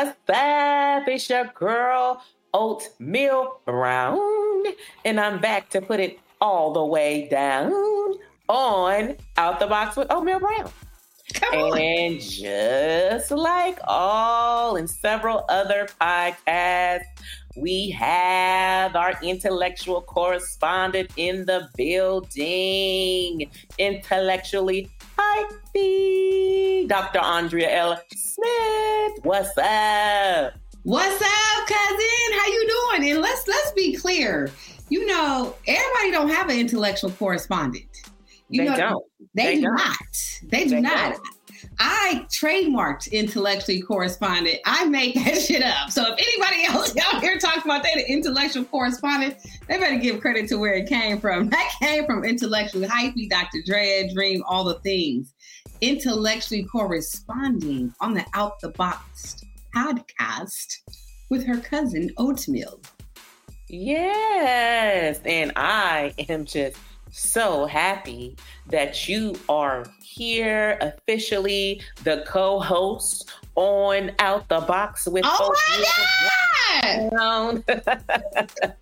What's up? It's your girl, Oatmeal Brown, and I'm back to put it all the way down on Out the Box with Oatmeal Brown. And just like all and several other podcasts, we have our intellectual correspondent in the building, intellectually hypey, Dr. Andrea L. Smith. What's up? What's up, cousin? How you doing? And let's let's be clear. You know, everybody don't have an intellectual correspondent. You they know, don't. They, They do don't. not. They do They not. don't. I trademarked intellectually correspondent. I made that shit up. So if anybody else out here talks about that intellectual correspondent, they better give credit to where it came from. That came from intellectually hypey, Dr. Dre, Dream, all the things. Intellectually corresponding on the Out the Box podcast with her cousin Oatmeal. Yes. And I am just so happy that you are here officially, the co host on Out the Box with Oh my God!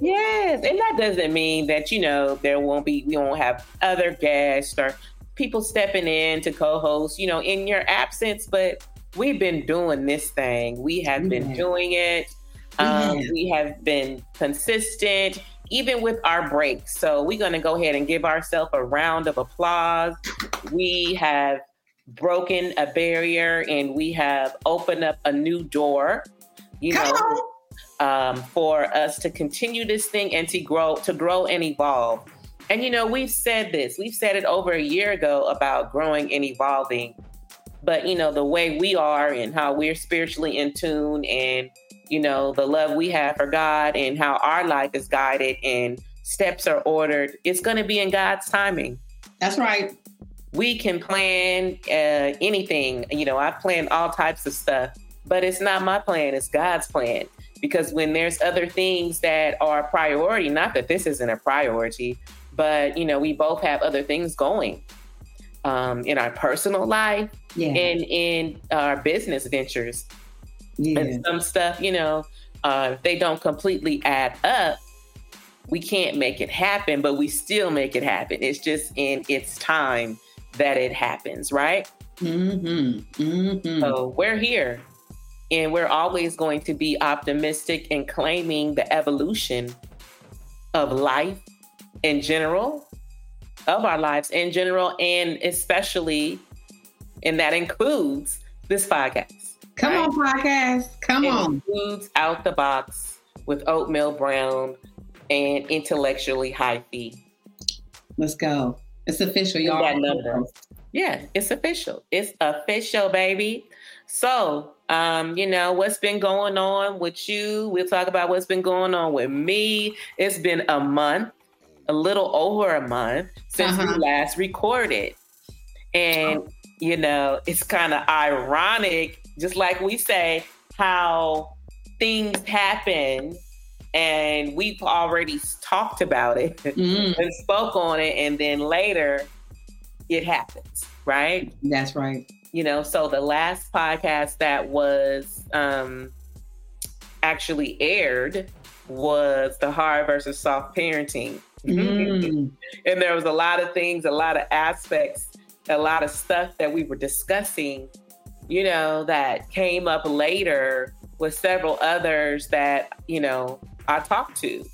Yes. And that doesn't mean that, you know, there won't be, we won't have other guests or people stepping in to co host, you know, in your absence. But we've been doing this thing, we have been doing it. Um, have. we have been consistent, even with our breaks. So we're going to go ahead and give ourselves a round of applause. We have broken a barrier and we have opened up a new door. You Come know, um, for us to continue this thing and to grow, to grow and evolve. And you know, we've said this, we've said it over a year ago about growing and evolving. But you know, the way we are and how we're spiritually in tune and you know, the love we have for God and how our life is guided and steps are ordered, it's going to be in God's timing That's right. we can plan uh, anything. You know, I plan all types of stuff, but it's not my plan, it's God's plan. Because when there's other things that are a priority, not that this isn't a priority, but you know, we both have other things going um, in our personal life Yeah. and in our business ventures yeah. and some stuff, you know, uh, if they don't completely add up, we can't make it happen, but we still make it happen. It's just in its time that it happens, right? Mm-hmm. Mm-hmm. So we're here and we're always going to be optimistic and claiming the evolution of life in general, of our lives in general, and especially, and that includes this podcast. Come right? on, podcast. Come It on. includes out the box with oatmeal brown and intellectually high fee. Let's go. It's official, y'all. That number. Yeah, it's official. It's official, baby. So, um, you know, what's been going on with you? We'll talk about what's been going on with me. It's been a month, a little over a month since Uh-huh. we last recorded. And, you know, it's kind of ironic, just like we say, how things happen and we've already talked about it Mm, and spoke on it and then later it happens right? That's right. you know so the last podcast that was um actually aired was the hard versus soft parenting. Mm, and there was a lot of things a lot of aspects a lot of stuff that we were discussing you know that came up later with several others that you know i talked to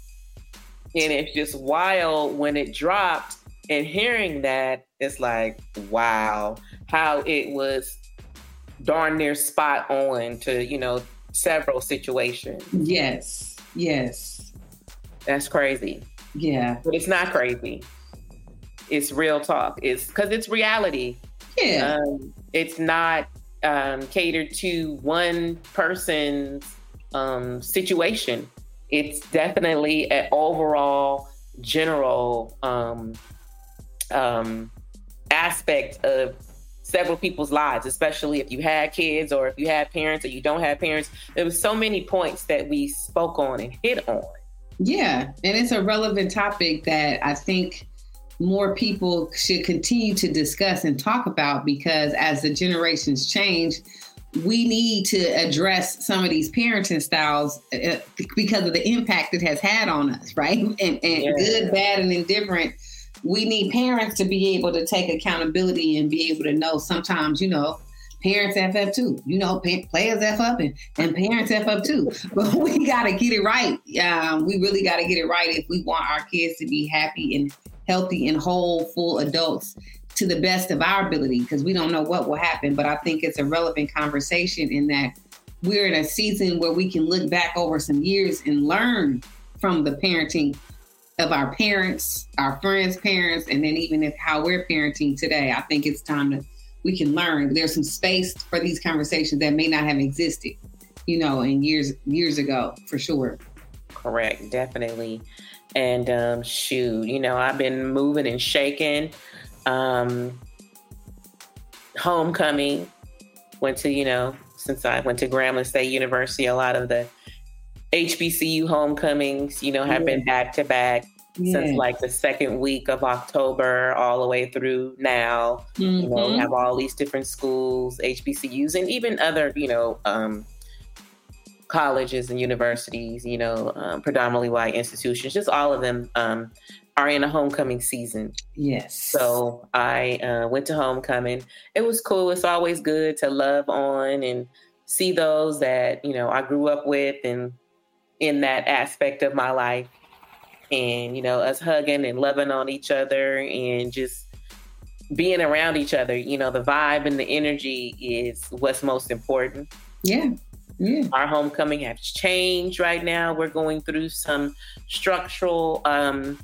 and it's just wild when it dropped and hearing that it's like wow how it was darn near spot on to you know several situations yes. Yes. that's crazy Yeah. but it's not crazy it's real talk it's because it's reality Yeah. um, it's not um, catered to one person's um, situation. It's definitely an overall general um, um, aspect of several people's lives, especially if you had kids or if you had parents or you don't have parents. There was so many points that we spoke on and hit on. yeah. And it's a relevant topic that I think more people should continue to discuss and talk about because as the generations change, we need to address some of these parenting styles uh, because of the impact it has had on us, right? And, and yeah. good, bad, and indifferent. We need parents to be able to take accountability and be able to know sometimes, you know, parents F up too. You know, players F up and, and parents F up too. But we got to get it right. Um, we really got to get it right if we want our kids to be happy and healthy and whole, full adults to the best of our ability because we don't know what will happen. But I think it's a relevant conversation in that we're in a season where we can look back over some years and learn from the parenting of our parents, our friends' parents, and then even if how we're parenting today. I think it's time to we can learn. There's some space for these conversations that may not have existed, you know, in years years ago for sure. Correct, definitely. And um, shoot, you know, I've been moving and shaking um, homecoming. Went to, you know, since I went to Grambling State University, a lot of the HBCU homecomings, you know, have yeah. been back to back since like the second week of October all the way through now. Mm-hmm. You know, mm-hmm. have all these different schools, HBCUs, and even other, you know, um, colleges and universities, you know, um, predominantly white institutions, just all of them um, are in a homecoming season. Yes. So I uh, went to homecoming. It was cool. It's always good to love on and see those that you know I grew up with and in that aspect of my life, and you know us hugging and loving on each other and just being around each other. You know the vibe and the energy is what's most important. Yeah. Yeah. Our homecoming has changed right now. We're going through some structural um,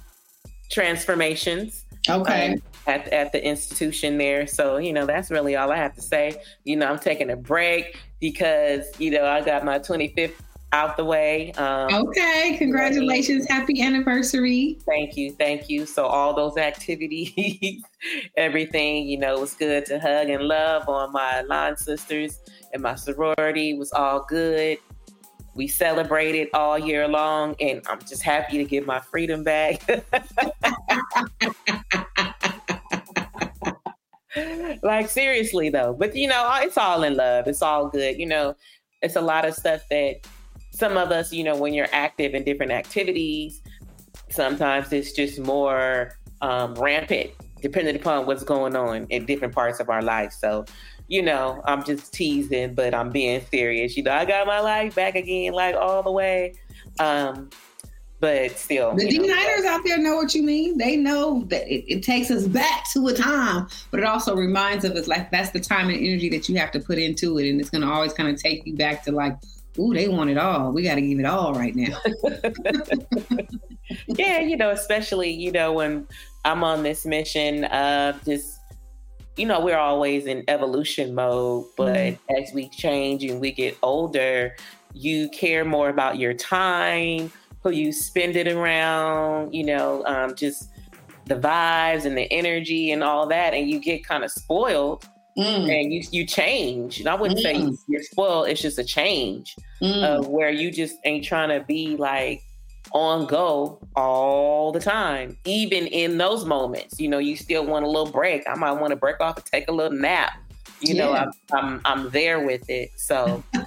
transformations. Okay. Um, at, at the institution there. So, you know, that's really all I have to say. You know, I'm taking a break because, you know, I got my 25th out the way. Um, okay, congratulations. Happy anniversary. Thank you. Thank you. So, all those activities, everything, you know, was good to hug and love on my line sisters and my sorority was all good. We celebrated all year long, and I'm just happy to get my freedom back. like seriously though, but you know, it's all in love. It's all good. You know, it's a lot of stuff that some of us, you know, when you're active in different activities, sometimes it's just more um, rampant, depending upon what's going on in different parts of our life. So you know, I'm just teasing, but I'm being serious. You know, I got my life back again, like all the way. Um, but still, the D-Nighters out there know what you mean. They know that it, it, takes us back to a time, but it also reminds of us like that's the time and energy that you have to put into it, and it's going to always kind of take you back to like, ooh, they want it all. We got to give it all right now. yeah, you know, especially you know when I'm on this mission of just you know, we're always in evolution mode, but mm-hmm. as we change and we get older, you care more about your time, who you spend it around, you know, um, just the vibes and the energy and all that, and you get kind of spoiled. Mm. And you you change. And I wouldn't mm. say you're spoiled. It's just a change mm. of where you just ain't trying to be like on go all the time. Even in those moments, you know, you still want a little break. I might want to break off and take a little nap. You yeah. know, I'm, I'm I'm there with it. So I'm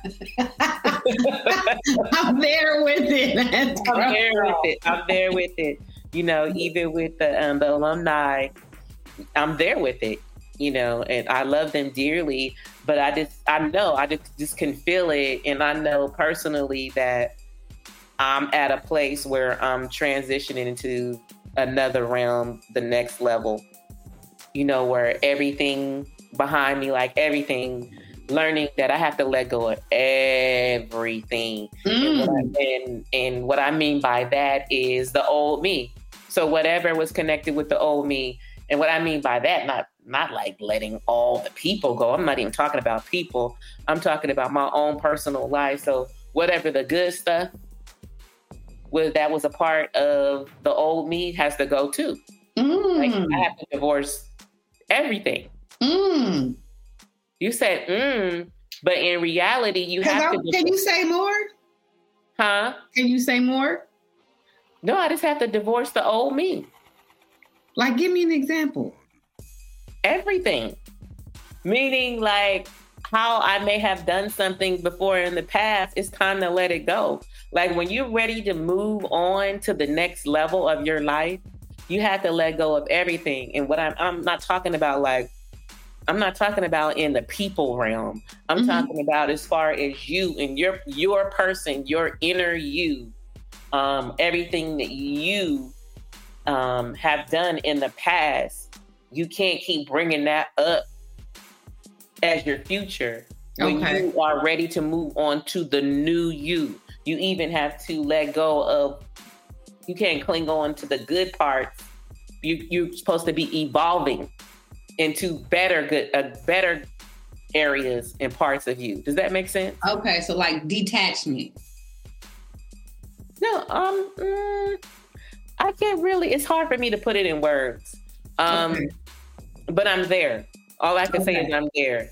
there with it. I'm there with it. I'm there with it. You know, even with the um, the alumni, I'm there with it. You know, and I love them dearly. But I just I know I just just can feel it, and I know personally that I'm at a place where I'm transitioning into another realm, the next level. You know, where everything behind me, like everything, learning that I have to let go of everything. Mm. And, what I, and, and what I mean by that is the old me. So whatever was connected with the old me, and what I mean by that, not not like letting all the people go. I'm not even talking about people. I'm talking about my own personal life. So whatever the good stuff was that was a part of the old me has to go too. Mm. Like I have to divorce everything. Mm. You said mm, but in reality, you have I, to. Can you say more? Huh? Can you say more? No, I just have to divorce the old me. Like, give me an example. Everything. Meaning, like, how I may have done something before in the past, it's time to let it go. Like when you're ready to move on to the next level of your life, you have to let go of everything. And what I'm I'm not talking about like I'm not talking about in the people realm. I'm mm-hmm. talking about as far as you and your your person, your inner you, um, everything that you um, have done in the past. You can't keep bringing that up as your future when okay. you are ready to move on to the new you. You even have to let go of. You can't cling on to the good parts. You you're supposed to be evolving into better good uh, better areas and parts of you. Does that make sense? Okay, so like detachment. No, um, mm, I can't really. It's hard for me to put it in words. Um, okay. But I'm there. All I can okay. say is I'm there.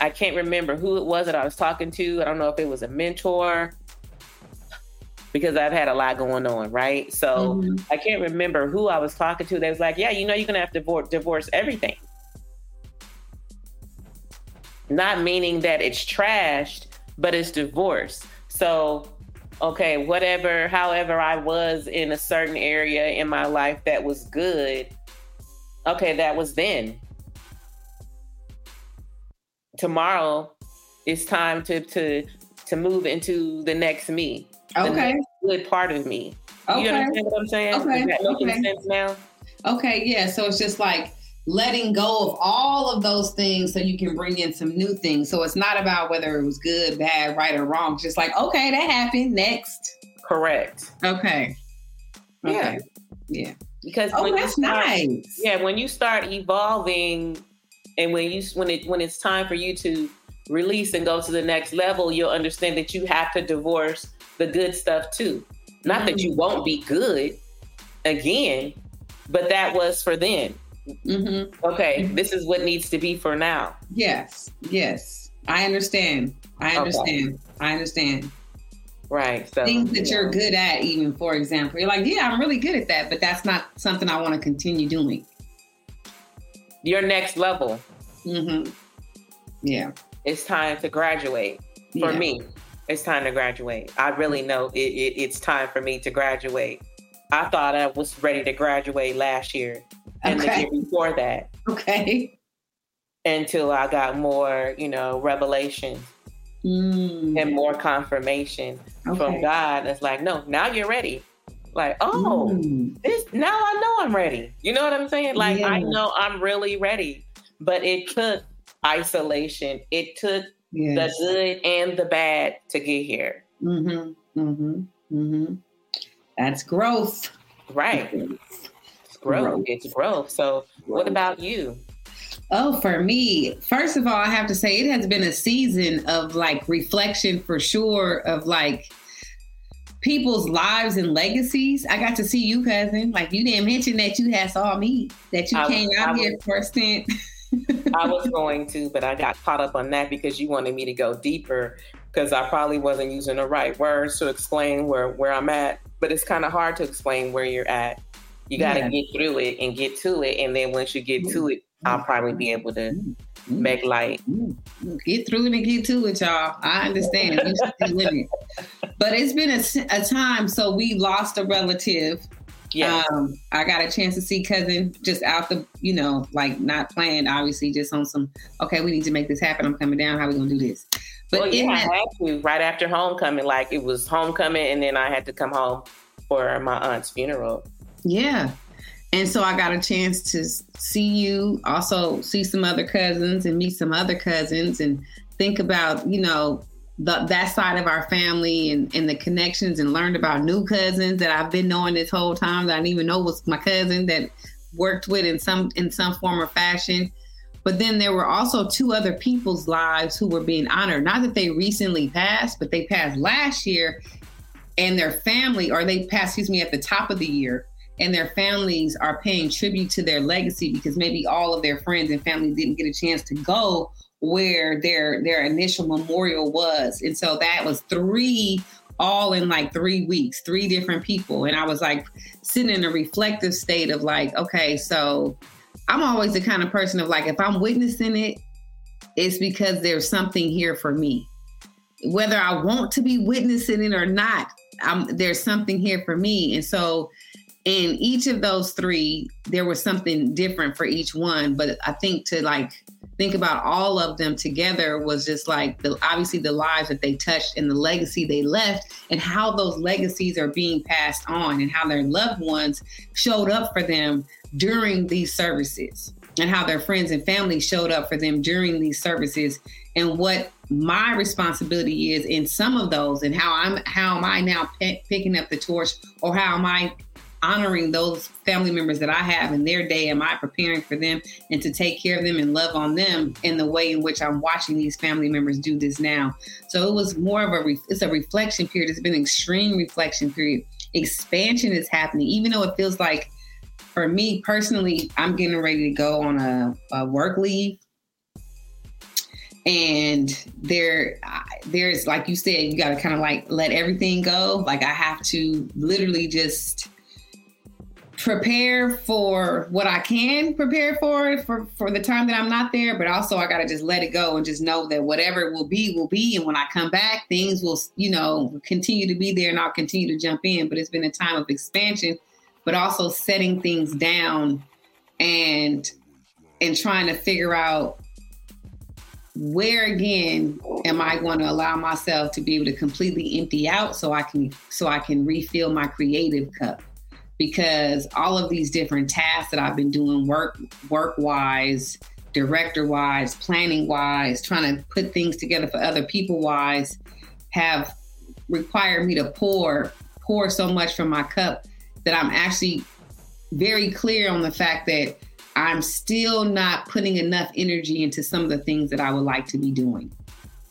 I can't remember who it was that I was talking to. I don't know if it was a mentor because I've had a lot going on, right? So mm-hmm. I can't remember who I was talking to. They was like, "Yeah, you know, you're gonna have to divorce, divorce everything." Not meaning that it's trashed, but it's divorce. So, okay, whatever, however I was in a certain area in my life that was good, okay, that was then. Tomorrow, it's time to to to move into the next me. Okay. good part of me. Okay. You understand what I'm saying? Okay. Is that making okay. sense now? Okay, yeah. So it's just like letting go of all of those things so you can bring in some new things. So it's not about whether it was good, bad, right, or wrong. Just like, okay, that happened. Next. Correct. Okay. okay. Yeah. Yeah. Because oh, when that's start, nice. Yeah, when you start evolving and when you when it when it's time for you to release and go to the next level, you'll understand that you have to divorce the good stuff too. Not mm-hmm. that you won't be good again, but that was for then. Mm-hmm. Okay, mm-hmm. this is what needs to be for now. Yes, yes, I understand. I understand. Okay. I understand. Right. So, Things that you're good at, even for example, you're like, yeah, I'm really good at that, but that's not something I want to continue doing. Your next level. Mm-hmm. Yeah. It's time to graduate for yeah. me. It's time to graduate. I really know it, it, it's time for me to graduate. I thought I was ready to graduate last year and okay. the year before that. Okay. Until I got more, you know, revelation mm. and more confirmation okay. from God. It's like, no, now you're ready. Like, oh, mm. this now I know I'm ready. You know what I'm saying? Like, yeah. I know I'm really ready. But it took isolation. It took yes. the good and the bad to get here. Mm-hmm. Mm-hmm. Mm-hmm. That's growth. Right. It's growth. growth. It's growth. So growth. what about you? Oh, for me, first of all, I have to say it has been a season of like reflection for sure of like people's lives and legacies. I got to see you, cousin. Like you didn't mention that you had saw me, that you I came was, out here for a stint. I was going to, but I got caught up on that because you wanted me to go deeper because I probably wasn't using the right words to explain where, where I'm at. But it's kind of hard to explain where you're at. You got to yeah. get through it and get to it. And then once you get to mm-hmm. it, I'll probably be able to make light. Get through and get to it, y'all. I understand. but it's been a, a time. So we lost a relative yeah. Um, I got a chance to see cousin just out the, you know, like not planned, obviously, just on some, okay, we need to make this happen. I'm coming down. How we gonna do this? But well, yeah, that, I had to right after homecoming. Like it was homecoming, and then I had to come home for my aunt's funeral. Yeah. And so I got a chance to see you, also see some other cousins and meet some other cousins and think about, you know, the, that side of our family and, and the connections and learned about new cousins that I've been knowing this whole time that I didn't even know was my cousin that worked with in some in some form or fashion. But then there were also two other people's lives who were being honored. Not that they recently passed, but they passed last year and their family, or they passed, excuse me, at the top of the year, and their families are paying tribute to their legacy because maybe all of their friends and family didn't get a chance to go where their their initial memorial was and so that was three all in like three weeks three different people and i was like sitting in a reflective state of like okay so i'm always the kind of person of like if i'm witnessing it it's because there's something here for me. Whether I want to be witnessing it or not, I'm, there's something here for me. And so, in each of those three, there was something different for each one. But I think to like think about all of them together was just like the obviously the lives that they touched and the legacy they left and how those legacies are being passed on and how their loved ones showed up for them during these services and how their friends and family showed up for them during these services and what my responsibility is in some of those and how I'm how am I now p- picking up the torch or how am I honoring those family members that I have in their day? Am I preparing for them and to take care of them and love on them in the way in which I'm watching these family members do this now? So it was more of a re- it's a reflection period. It's been an extreme reflection period. Expansion is happening, even though it feels like for me personally, I'm getting ready to go on a, a work leave and there there's like you said you got to kind of like let everything go like i have to literally just prepare for what I can prepare for for for the time that I'm not there, but also I got to just let it go and just know that whatever it will be will be. And when I come back things will you know continue to be there and I'll continue to jump in, but it's been a time of expansion but also setting things down and and trying to figure out where again am I going to allow myself to be able to completely empty out so I can so I can refill my creative cup because all of these different tasks that I've been doing work work wise, director wise, planning wise, trying to put things together for other people wise have required me to pour pour so much from my cup that I'm actually very clear on the fact that I'm still not putting enough energy into some of the things that I would like to be doing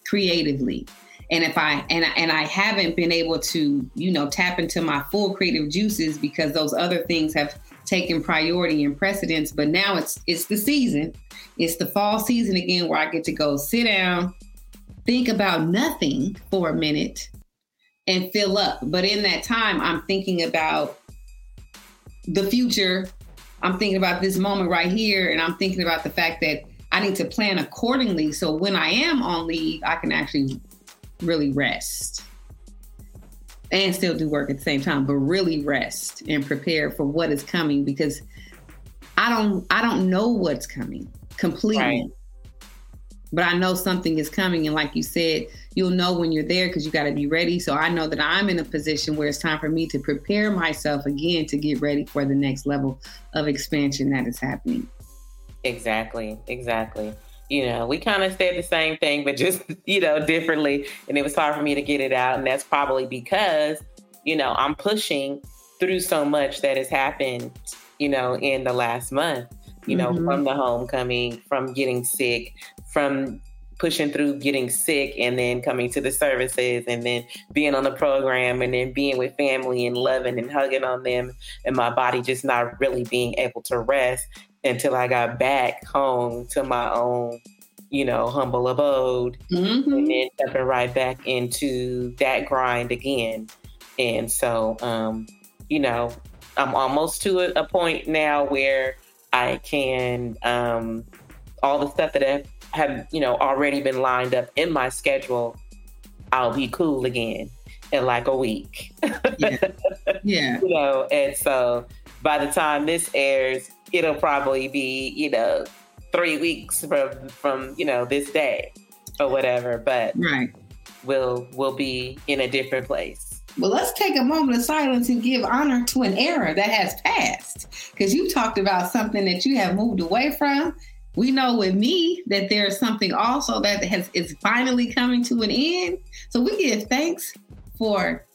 creatively and if i and and i haven't been able to you know tap into my full creative juices because those other things have taken priority and precedence. But now it's it's the season. It's the fall season again where i get to go sit down think about nothing for a minute and fill up. But in that time i'm thinking about the future. I'm thinking about this moment right here and i'm thinking about the fact that i need to plan accordingly. So when i am on leave i can actually really rest and still do work at the same time, but really rest and prepare for what is coming because I don't I don't know what's coming completely. Right. But I know something is coming and like you said, you'll know when you're there because you got to be ready. So I know that I'm in a position where it's time for me to prepare myself again to get ready for the next level of expansion that is happening. Exactly. Exactly you know, we kind of said the same thing, but just, you know, differently. And it was hard for me to get it out. And that's probably because, you know, I'm pushing through so much that has happened, you know, in the last month, you know, mm-hmm. from the homecoming, from getting sick, from pushing through getting sick and then coming to the services and then being on the program and then being with family and loving and hugging on them and my body just not really being able to rest until I got back home to my own, you know, humble abode, mm-hmm. and then stepping right back into that grind again. And so, um, you know, I'm almost to a, a point now where I can um, all the stuff that have, have you know already been lined up in my schedule. I'll be cool again in like a week. yeah. yeah. you know, and so by the time this airs, it'll probably be, you know, three weeks from from, you know, this day or whatever. But right. we'll we'll be in a different place. Well, let's take a moment of silence and give honor to an era that has passed. Because you talked about something that you have moved away from. We know with me that there's something also that has is finally coming to an end. So we give thanks for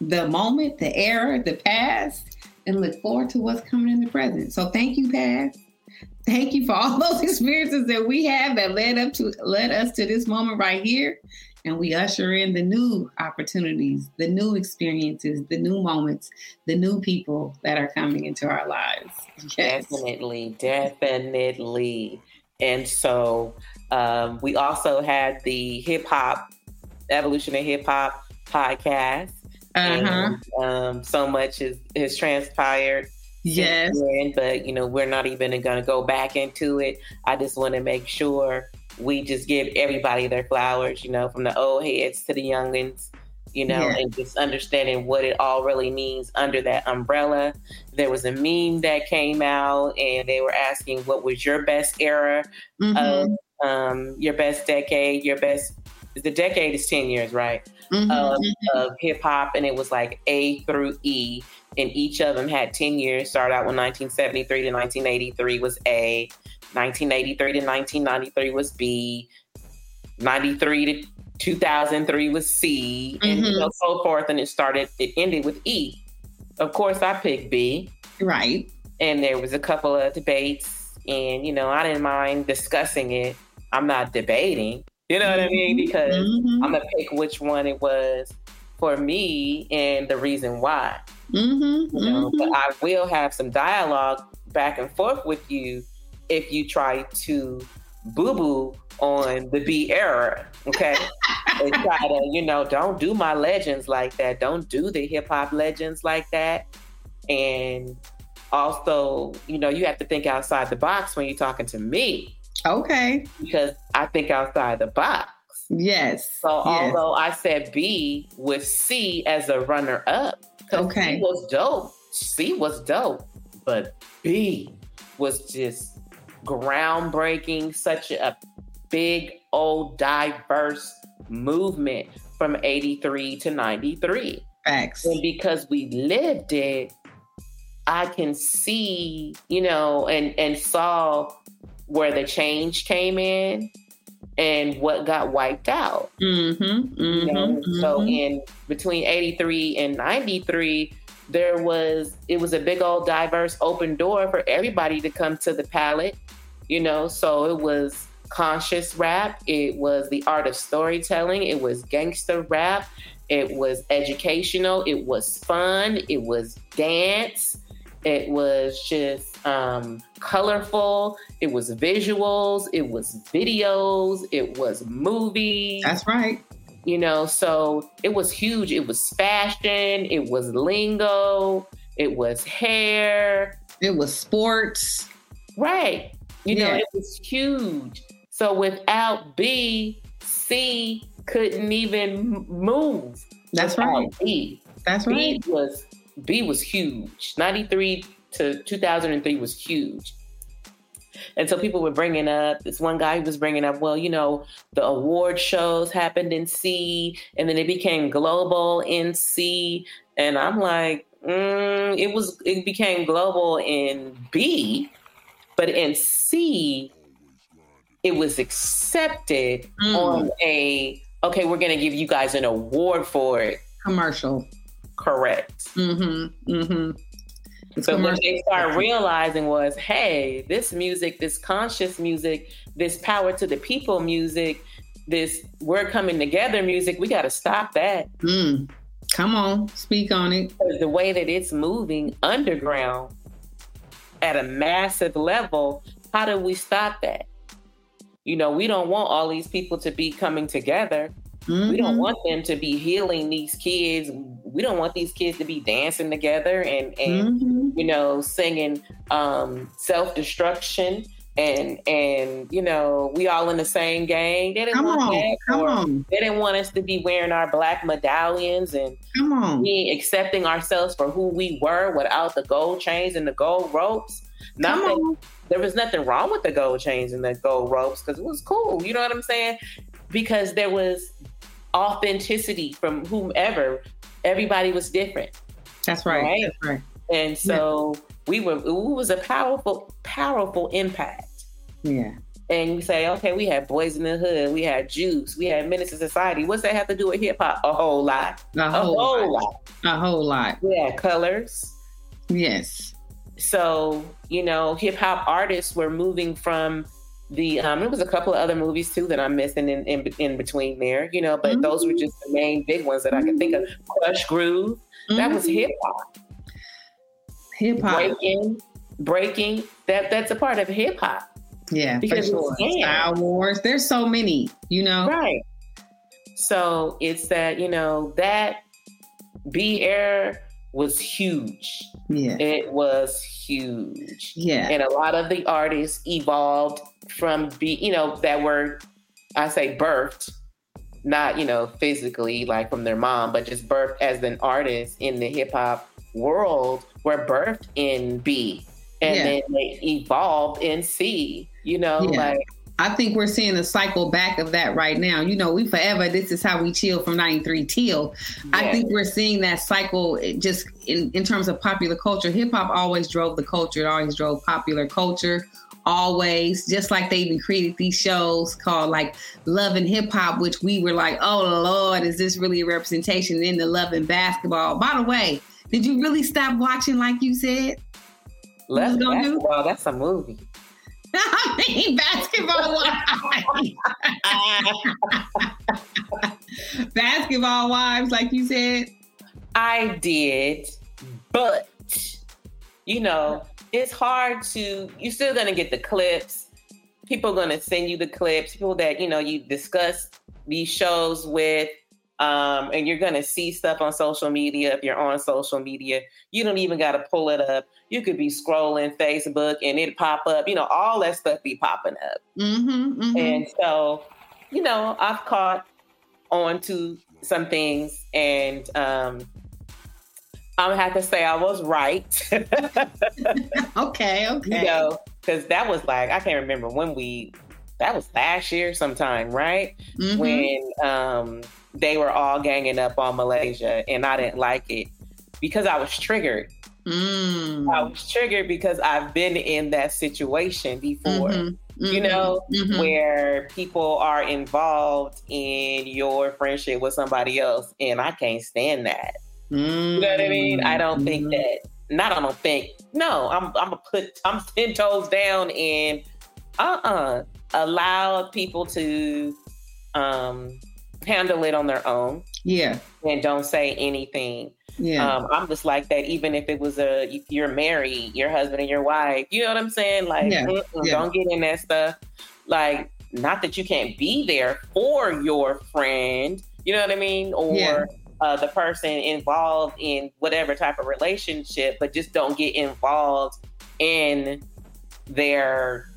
the moment, the era, the past, and look forward to what's coming in the present. So thank you, past. Thank you for all those experiences that we have that led up to led us to this moment right here. And we usher in the new opportunities, the new experiences, the new moments, the new people that are coming into our lives. Yes. Definitely, definitely. And so um, we also had the hip hop evolution of hip hop podcast uh-huh. And, um, so much has, has transpired. Yes. Then, but, you know, we're not even going to go back into it. I just want to make sure we just give everybody their flowers, you know, from the old heads to the youngins, you know, Yeah. and just understanding what it all really means under that umbrella. There was a meme that came out and they were asking what was your best era Mhm, of um, your best decade, your best the decade is 10 years, right? mhm, of, mhm. of hip hop, and it was like A through E, and each of them had 10 years. Started out with 1973 to 1983 was A, 1983 to 1993 was B, 93 to 2003 was C, and Mhm. know, so forth. And it started, it ended with E. Of course, I picked B, Right. and there was a couple of debates, and you know, I didn't mind discussing it. I'm not debating, you know what I mean? Because Mhm, I'm gonna pick which one it was for me and the reason why. mhm, You know, mhm. but I will have some dialogue back and forth with you if you try to boo boo on the B era. Okay, and try to you know don't do my legends like that. Don't do the hip hop legends like that. And also, you know, you have to think outside the box when you're talking to me Okay. because I think outside the box. Yes. So yes. although I said B with C as a runner up, Okay. C was dope. C was dope, but B was just groundbreaking. Such a big, old, diverse movement from '83 to '93, Facts. and because we lived it, I can see, you know, and and saw where the change came in and what got wiped out. Mm-hmm. You know? Mm-hmm. So in between 83 and 93, there was it was a big old diverse open door for everybody to come to the palette, you know. So it was conscious rap, it was the art of storytelling, it was gangster rap, it was educational, it was fun, it was dance, it was just um, colorful, it was visuals, it was videos, it was movies. That's right. you know so it was huge. It was fashion. It was lingo. It was hair. It was sports. right. You know it was huge. So without b c couldn't even move. That's right. b That's b right. was b was huge 93 to 2003 was huge and so people were bringing up this one guy who was bringing up, well, you know, the award shows happened in C, and then it became global in C, and I'm like, mm, it was it became global in B, but in C, it was accepted Mm. on a okay, we're gonna give you guys an award for it. Commercial. Correct. Mm-hmm. Mm-hmm. It's So what they started realizing was, hey, this music, this conscious music, this power to the people music, this we're coming together music, we got to stop that Mm. Come on, speak on it. the way that it's moving underground at a massive level, how do we stop that? You know, we don't want all these people to be coming together. We don't Mhm. want them to be healing these kids. We don't want these kids to be dancing together and and Mhm. you know, singing um, self destruction and and you know, we all in the same gang. They didn't Come want on, that, come on, they didn't want us to be wearing our black medallions and come on. be accepting ourselves for who we were without the gold chains and the gold ropes. Come Nothing. on. There was nothing wrong with the gold chains and the gold ropes because it was cool. You know what I'm saying? Because there was authenticity from whomever. Everybody was different. That's right. Right. That's right. And so we were, it was a powerful, powerful impact. Yeah. And you say, okay, we had Boys in the Hood, we had Juice, we had Menace to Society. What's that have to do with hip hop? A whole lot. A A whole, whole lot. lot. A whole lot. Yeah, colors. Yes. So, you know, hip hop artists were moving from the, um, there was a couple of other movies too that I'm missing in, in, in between there, you know, but those were just the main big ones that I can think of. Krush Groove, that was Mhm. hip hop. hip hop. Breaking, breaking, that, that's a part of hip hop. Yeah, Because for sure. Star Wars. There's so many. You know. Right. So it's that, you know, that B air was huge. Yeah. It was huge. Yeah. And a lot of the artists evolved from be you know that were I say birthed, not you know physically like from their mom, but just birthed as an artist in the hip hop world were birthed in B, and yeah. then they evolved in C. You know, yeah. like I think we're seeing the cycle back of that right now. You know, we forever, this is how we chill from 93 till. I think we're seeing that cycle eh, just in, in terms of popular culture. Hip hop always drove the culture, it always drove popular culture. Always, just like they even created these shows called like Love and Hip Hop, which we were like, oh Lord, is this really a representation in the Love and Basketball? By the way, did you really stop watching like you said? Love Basketball, that's a movie. I mean, basketball wives. basketball wives, like you said. I did, but you know, it's hard to. You're still gonna get the clips. People are gonna send you the clips. People that you know you discuss these shows with um, and you're to see stuff on social media if you're on social media. You don't even got to pull it up. You could be scrolling Facebook and it pop up. You know, all that stuff be popping up. Mm-hmm, mm-hmm. And so, you know, I've caught on to some things, and um, I'm gonna have to say I was right. okay, okay. You know, because that was like I can't remember when we. That was last year sometime, right? Mm-hmm. When um they were all ganging up on Malaysia, and I didn't like it because I was triggered. Mm. I was triggered because I've been in that situation before. Mm-hmm. Mm-hmm. You know, mm-hmm. where people are involved in your friendship with somebody else, and I can't stand that. You know what I mean? I don't think mm-hmm. that. Not I don't think. No, I'm. I'm gonna put. I'm ten toes down and uh uh-uh, uh allow people to um handle it on their own. Yeah. And don't say anything. Yeah. Um, I'm just like that, even if it was a, if you're married, your husband and your wife, you know what I'm saying? Like, yeah. yeah. don't get in that stuff. Like, not that you can't be there for your friend, you know what I mean? Or, yeah. Uh, the person involved in whatever type of relationship, but just don't get involved in their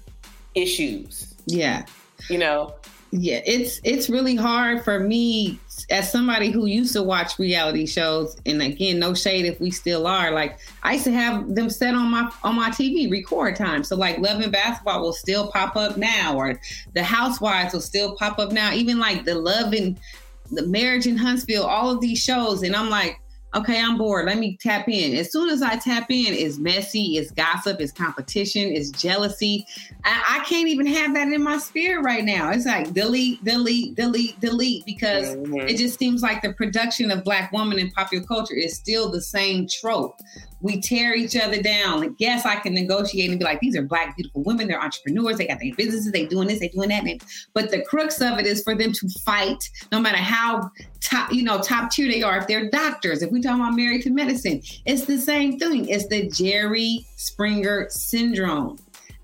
issues. Yeah. You know, yeah, it's it's really hard for me as somebody who used to watch reality shows, and again, no shade if we still are. Like I used to have them set on my on my TV record time. So like Love and Basketball will still pop up now, or The Housewives will still pop up now. Even like the Love and the Marriage in Huntsville, all of these shows, and I'm like, okay, I'm bored. Let me tap in. As soon as I tap in, it's messy, it's gossip, it's competition, it's jealousy. I, I can't even have that in my spirit right now. It's like delete, delete, delete, delete, because mm-hmm. it just seems like the production of Black woman in popular culture is still the same trope we tear each other down. Like, yes, I can negotiate and be like, these are black, beautiful women. They're entrepreneurs. They got their businesses. They doing this. They doing that. But the crux of it is for them to fight, no matter how top, you know, top tier they are. If they're doctors, if we talk about married to medicine, it's the same thing. It's the Jerry Springer syndrome.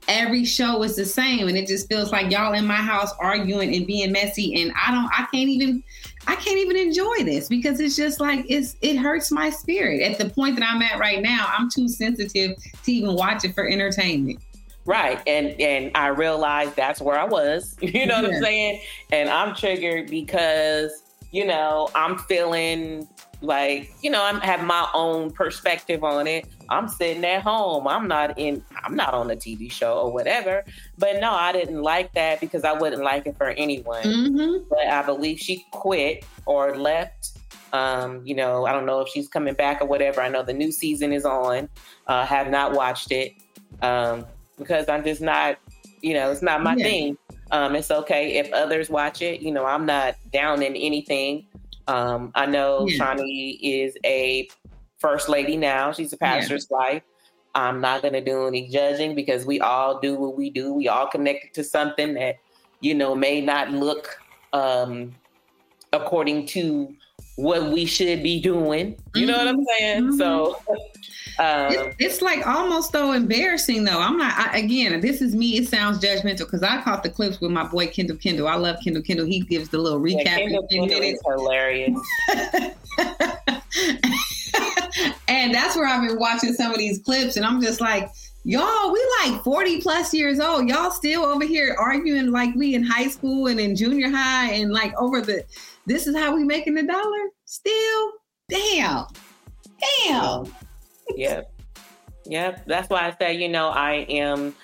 Every show is the same, and it just feels like y'all in my house arguing and being messy. And I don't, I can't even I can't even enjoy this because it's just like it's it hurts my spirit. At the point that I'm at right now, I'm too sensitive to even watch it for entertainment. Right. And and I realized that's where I was. You know yeah. what I'm saying? And I'm triggered because, you know, I'm feeling like you know i have my own perspective on it. I'm sitting at home. I'm not in i'm not on a tv show or whatever. But no i didn't like that because i wouldn't like it for anyone. Mm-hmm. but i believe she quit or left. Um, you know i don't know if she's coming back or whatever. I know the new season is on. Uh, have not watched it. Um, because i'm just not you know it's not my yeah. thing. Um, it's okay. If others watch it you know i'm not down in anything um, I know yeah. Shaunie is a first lady now. She's a pastor's yeah. wife. I'm not going to do any judging because we all do what we do. We all connected to something that, you know, may not look um, according to what we should be doing. You mm-hmm. know what I'm mm-hmm. saying? Mm-hmm. So um, it's, it's, like almost though embarrassing though. I'm not I, again. This is me. It sounds judgmental because I caught the clips with my boy Kendall Kendall. I love Kendall Kendall. He gives the little recap. Yeah, Kendall, Kendall is hilarious. and that's where I've been watching some of these clips, and I'm just like, Y'all, we like 40 plus years old. Y'all still over here arguing like we in high school and in junior high and like over the this is how we making the dollar? Still? Damn. Damn. Yep. Yep. That's why I say, you know, I am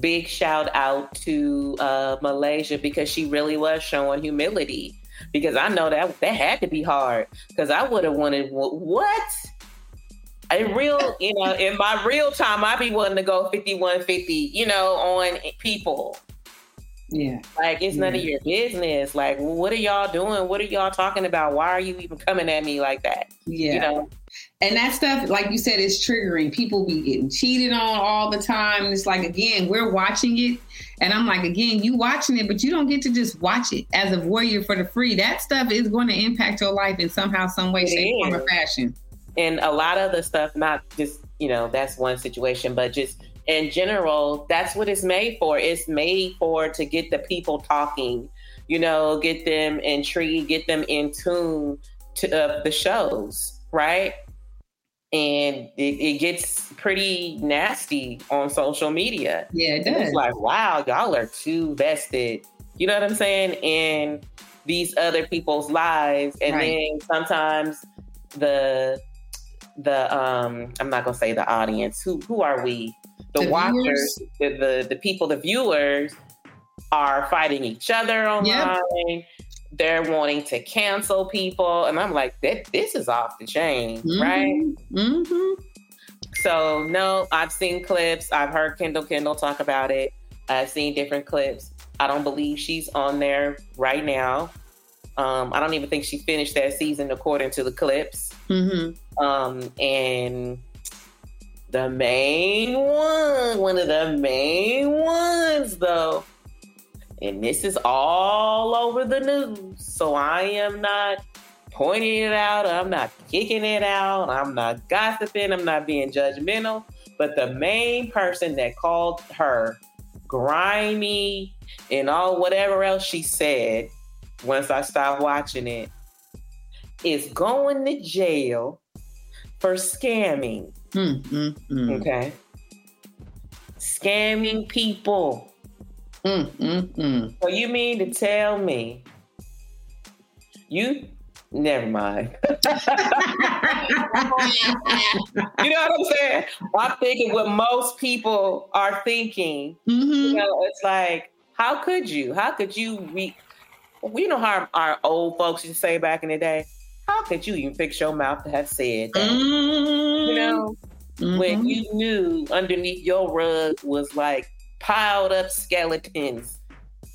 big shout out to uh, Malaysia because she really was showing humility. Because I know that that had to be hard. Because I would have wanted what? A real, you know, in my real time, I'd be willing to go 5150, you know, on people. Yeah. Like it's yeah. none of your business. Like, what are y'all doing? What are y'all talking about? Why are you even coming at me like that? Yeah. You know? And that stuff, like you said, is triggering. People be getting cheated on all the time. And it's like, again, we're watching it. And I'm like, again, you watching it, but you don't get to just watch it as a warrior for the free. That stuff is going to impact your life in somehow, some way, It shape, form, or fashion. and a lot of the stuff not just you know that's one situation but just in general that's what it's made for. It's made for to get the people talking you know get them intrigued get them in tune to uh, the shows right? And it, it gets pretty nasty on social media. Yeah, it does. it's like wow y'all are too vested. You know what i'm saying? In these other people's lives. And Right. then sometimes the the um i'm not gonna say the audience. Who who are we the, The watchers the, the the people the viewers are fighting each other online they're wanting to cancel people and i'm like that this is off the chain right Mm-hmm. so no, I've seen clips. I've heard Kendall Kendall talk about it. I've seen different clips. I don't believe she's on there right now. Um, I don't even think she finished that season according to the clips. Mm-hmm. Um, and the main one, one of the main ones though, and this is all over the news. So I am not pointing it out. I'm not kicking it out. I'm not gossiping. I'm not being judgmental. But the main person that called her grimy and all whatever else she said once I stopped watching it is going to jail for scamming. Mm-hmm. Okay. Scamming people. Mm-hmm. So you mean to tell me you never mind. You know what I'm saying? I'm thinking what most people are thinking. You mm-hmm. know, it's like, how could you? How could you re you know how our old folks used to say back in the day, how could you even fix your mouth to have said that? You know, Mm-hmm. when you knew underneath your rug was like piled up skeletons,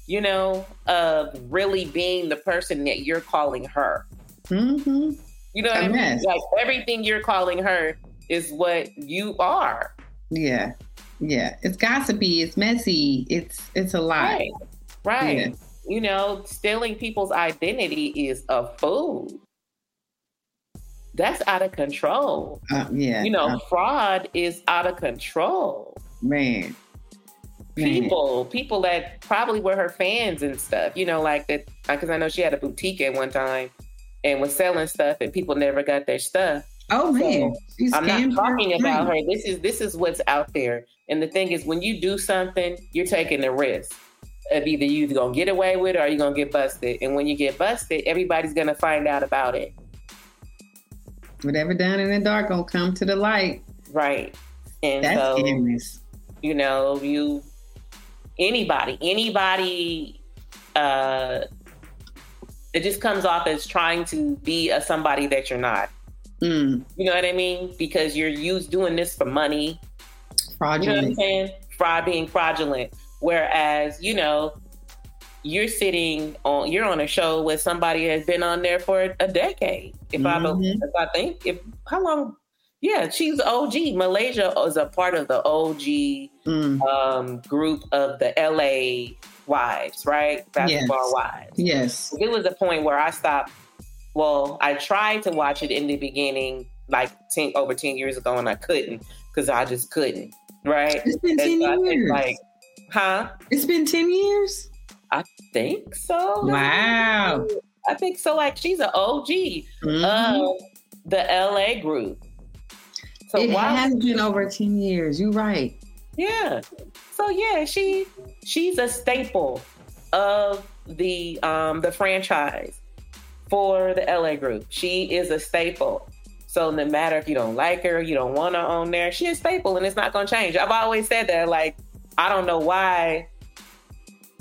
you know, of really being the person that you're calling her. Mm-hmm. You know what I mean? Like everything you're calling her is what you are. Yeah. Yeah. It's gossipy. It's messy. It's it's a lot. Right. Right. Yeah. You know, stealing people's identity is a fool. That's out of control. Uh, yeah. You know, Uh, fraud is out of control. man. Man. people, people that probably were her fans and stuff, you know, like that, because I know she had a boutique at one time and was selling stuff, and people never got their stuff. Oh man. She's I'm not talking her about her. This is this is what's out there, and the thing is, when you do something, you're taking the risk of either you're gonna get away with it or you're gonna get busted. And when you get busted, everybody's gonna find out about it, Whatever done in the dark gonna come to the light. right? And That's so, scandalous. you know, you anybody, anybody, uh, it just comes off as trying to be a somebody that you're not. Mm, You know what I mean? Because you're used doing this for money. You know what I'm fraudulent. saying? Fraud being fraudulent. Whereas, you know, you're sitting on you're on a show with somebody that's been on there for a decade. If I Mhm. be- if I think if how long yeah, she's OG. Malaysia is a part of the OG Mm, um, group of the LA wives, right? Basketball Yes. wives. yes. There was a point where I stopped. Well, I tried to watch it in the beginning, like 10, over 10 years ago, and I couldn't because I just couldn't, right? It's been And ten so years. like, huh? it's been ten years. I think so? Wow. I think so. Like, she's an OG Mhm. of the LA group. So it why? has been over ten years. You're right. Yeah. So yeah, she she's a staple of the um the franchise for the LA group. She is a staple. So no matter if you don't like her, you don't want her on there, she's a staple and it's not gonna change. I've always said that, like, I don't know why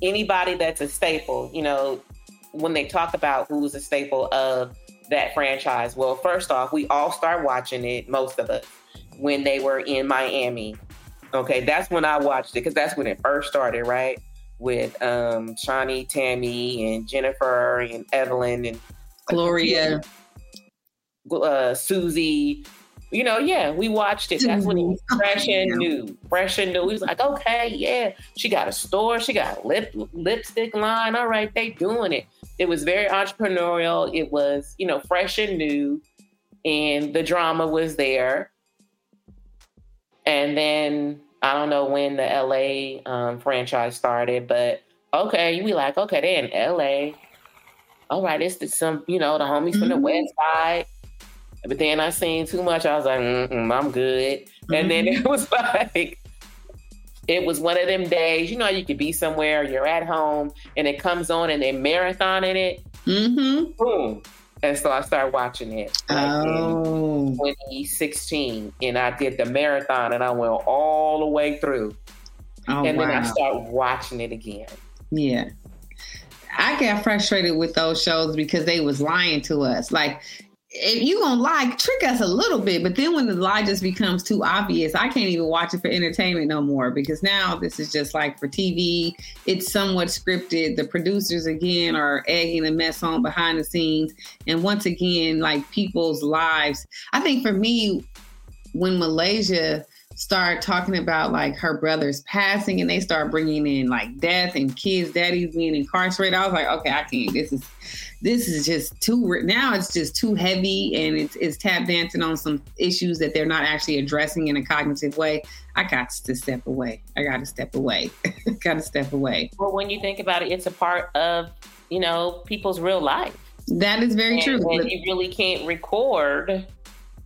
anybody that's a staple, you know, when they talk about who's a staple of that franchise, well, first off, we all start watching it, most of us, when they were in Miami. Okay, that's when I watched it because that's when it first started, right? With um Shaunie, Tami, and Jennifer, and Evelyn, and Gloria, uh, Susie. You know, yeah, we watched it. That's when it was fresh and new, fresh and new. We was like, okay, yeah, she got a store, she got a lip lipstick line. All right, they doing it. It was very entrepreneurial. It was, you know, fresh and new, and the drama was there. And then I don't know when the LA um, franchise started, but okay, we like, okay, they're in LA. All right, it's the, some, you know, the homies mm-hmm. from the mm-hmm. West Side. But then I seen too much. I was like, I'm good. Mm-hmm. And then mm-hmm. it was like, it was one of them days, you know, you could be somewhere, you're at home, and it comes on and they're marathoning it. Mm-hmm. Boom. And so I started watching it like oh. 2016. And I did the marathon and I went all the way through. Oh, and wow. then I started watching it again. Yeah. I got frustrated with those shows because they was lying to us. Like if you gonna lie, trick us a little bit, but then when the lie just becomes too obvious, I can't even watch it for entertainment no more because now this is just like for TV. It's somewhat scripted. The producers again are egging a mess on behind the scenes, and once again, like people's lives. I think for me, when Malaysia start talking about like her brother's passing and they start bringing in like death and kids daddies being incarcerated i was like okay i can't this is this is just too now it's just too heavy and it's, it's tap dancing on some issues that they're not actually addressing in a cognitive way i got to step away i got to step away got to step away well when you think about it it's a part of you know people's real life that is very and, true and you really can't record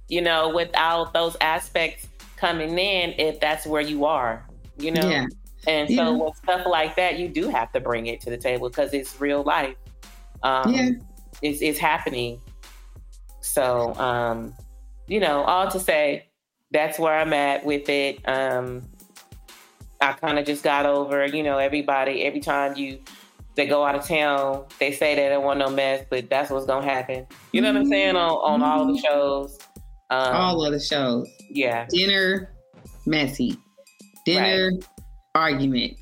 you know without those aspects coming in if that's where you are, you know? Yeah. And so yeah. with stuff like that, you do have to bring it to the table because it's real life. Um, yeah. It's, it's happening. So, um, you know, all to say, that's where I'm at with it. Um, I kind of just got over, you know, everybody, every time you, they go out of town, they say they don't want no mess, but that's what's going to happen. You know mm-hmm. what I'm saying? On, on mm-hmm. all the mm-hmm. shows. Um, all of the shows. Yeah. Dinner, messy. Dinner, right. argument.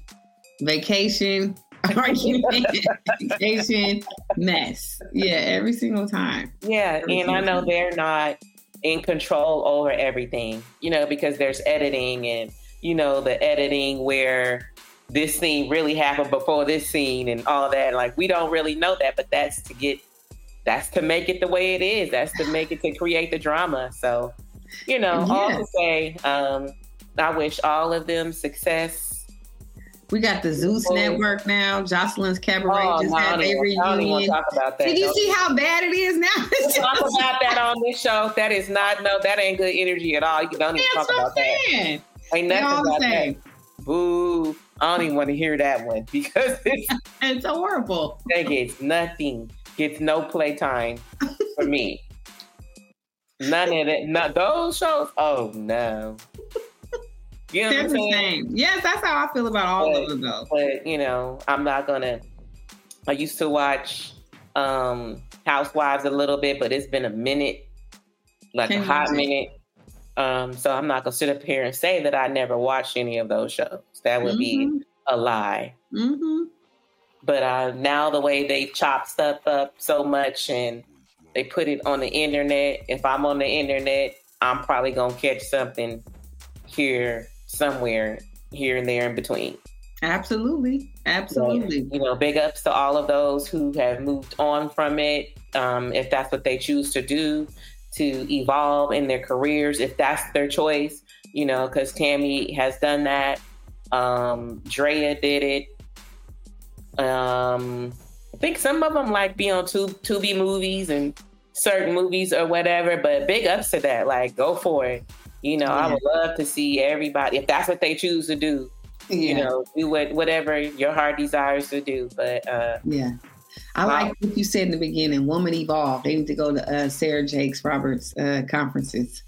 Vacation, argument. Vacation, mess. Yeah, every single time. Yeah, every and I know time. they're not in control over everything, you know, because there's editing and, you know, the editing where this scene really happened before this scene and all that. Like, we don't really know that, but that's to get that's to make it the way it is. That's to make it to create the drama. So, you know, yeah. all to say, um, I wish all of them success. We got the Zeus oh. Network now. Joseline's Cabaret oh, just had a reunion. Did you see how bad it is now? talk about that on this show. That is not no. That ain't good energy at all. You don't even talk about that. Ain't nothing about that. Boo. I don't even want to hear that one because it's, it's horrible. That gets nothing gets no playtime for me. None of it. Not those shows. Oh no. You know They're what I'm the saying? same. Yes, that's how I feel about all but, of them though. But you know, I'm not gonna I used to watch um Housewives a little bit, but it's been a minute, like Can a hot minute. Um, so I'm not gonna sit up here and say that I never watched any of those shows. That would mm-hmm. be a lie. Mm-hmm. But uh, now the way they chop stuff up so much and they put it on the internet, if I'm on the internet, I'm probably gonna catch something here somewhere here and there in between. Absolutely, absolutely. you know, big ups to all of those who have moved on from it. Um, if that's what they choose to do, to evolve in their careers, if that's their choice, you know, because Tami has done that. Um, Draya did it. Um, I think some of them like be on tube, Tubi movies and certain movies or whatever. But big ups to that. Like, go for it. You know, yeah. I would love to see everybody if that's what they choose to do. Yeah. You know, do what whatever your heart desires to do. But uh yeah. I wow. like what you said in the beginning. Woman evolve. They need to go to uh, Sarah Jakes Roberts uh, conferences.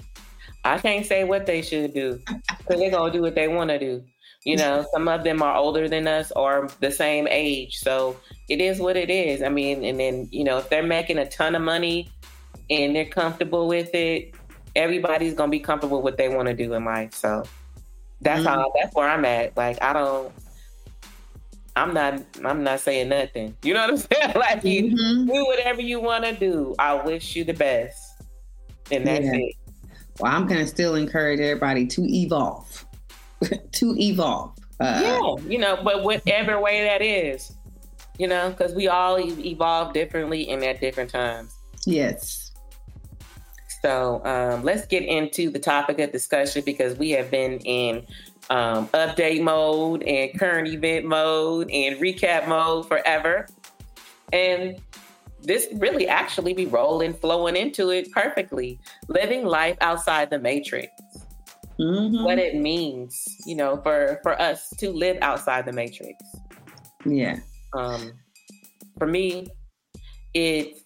I can't say what they should do because they're gonna do what they want to do. You know, some of them are older than us or the same age, so it is what it is. I mean, and then you know, if they're making a ton of money and they're comfortable with it, everybody's gonna be comfortable with what they want to do in life. So that's mm-hmm. how that's where I'm at. Like I don't I'm not I'm not saying nothing. You know what I'm saying? like you mm-hmm. do whatever you want to do. I wish you the best. And that's yeah. it. Well, I'm gonna still encourage everybody to evolve. to evolve. Uh, yeah, you know, but whatever way that is, you know, because we all evolve differently and at different times. Yes. So um, let's get into the topic of discussion because we have been in um, update mode and current event mode and recap mode forever. And this really actually be rolling, flowing into it perfectly. Living life outside the matrix. Mm-hmm. What it means, you know, for for us to live outside the matrix. Yeah. Um, for me, it's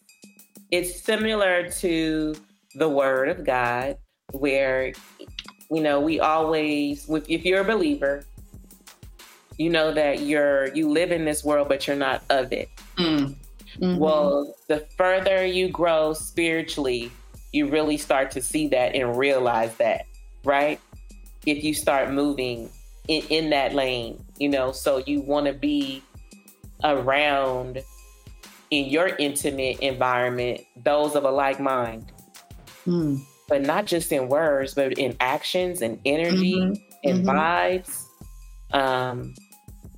it's similar to the Word of God, where you know, we always, if you're a believer, you know that you're you live in this world, but you're not of it. Mm. Mm-hmm. Well, the further you grow spiritually, you really start to see that and realize that, right? If you start moving in, in that lane, you know, so you want to be around in your intimate environment those of a like mind. Mm but not just in words, but in actions and energy mm-hmm. and mm-hmm. vibes. Um,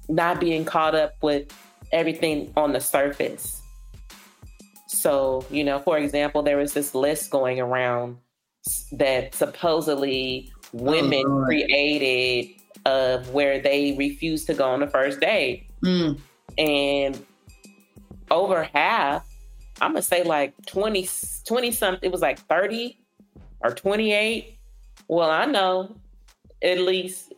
not being caught up with everything on the surface. So, you know, for example, there was this list going around that supposedly women oh, created of where they refused to go on the first date. Mm. And over half, I'm gonna say like 20, 20 something, it was like 30 or 28. Well, I know at least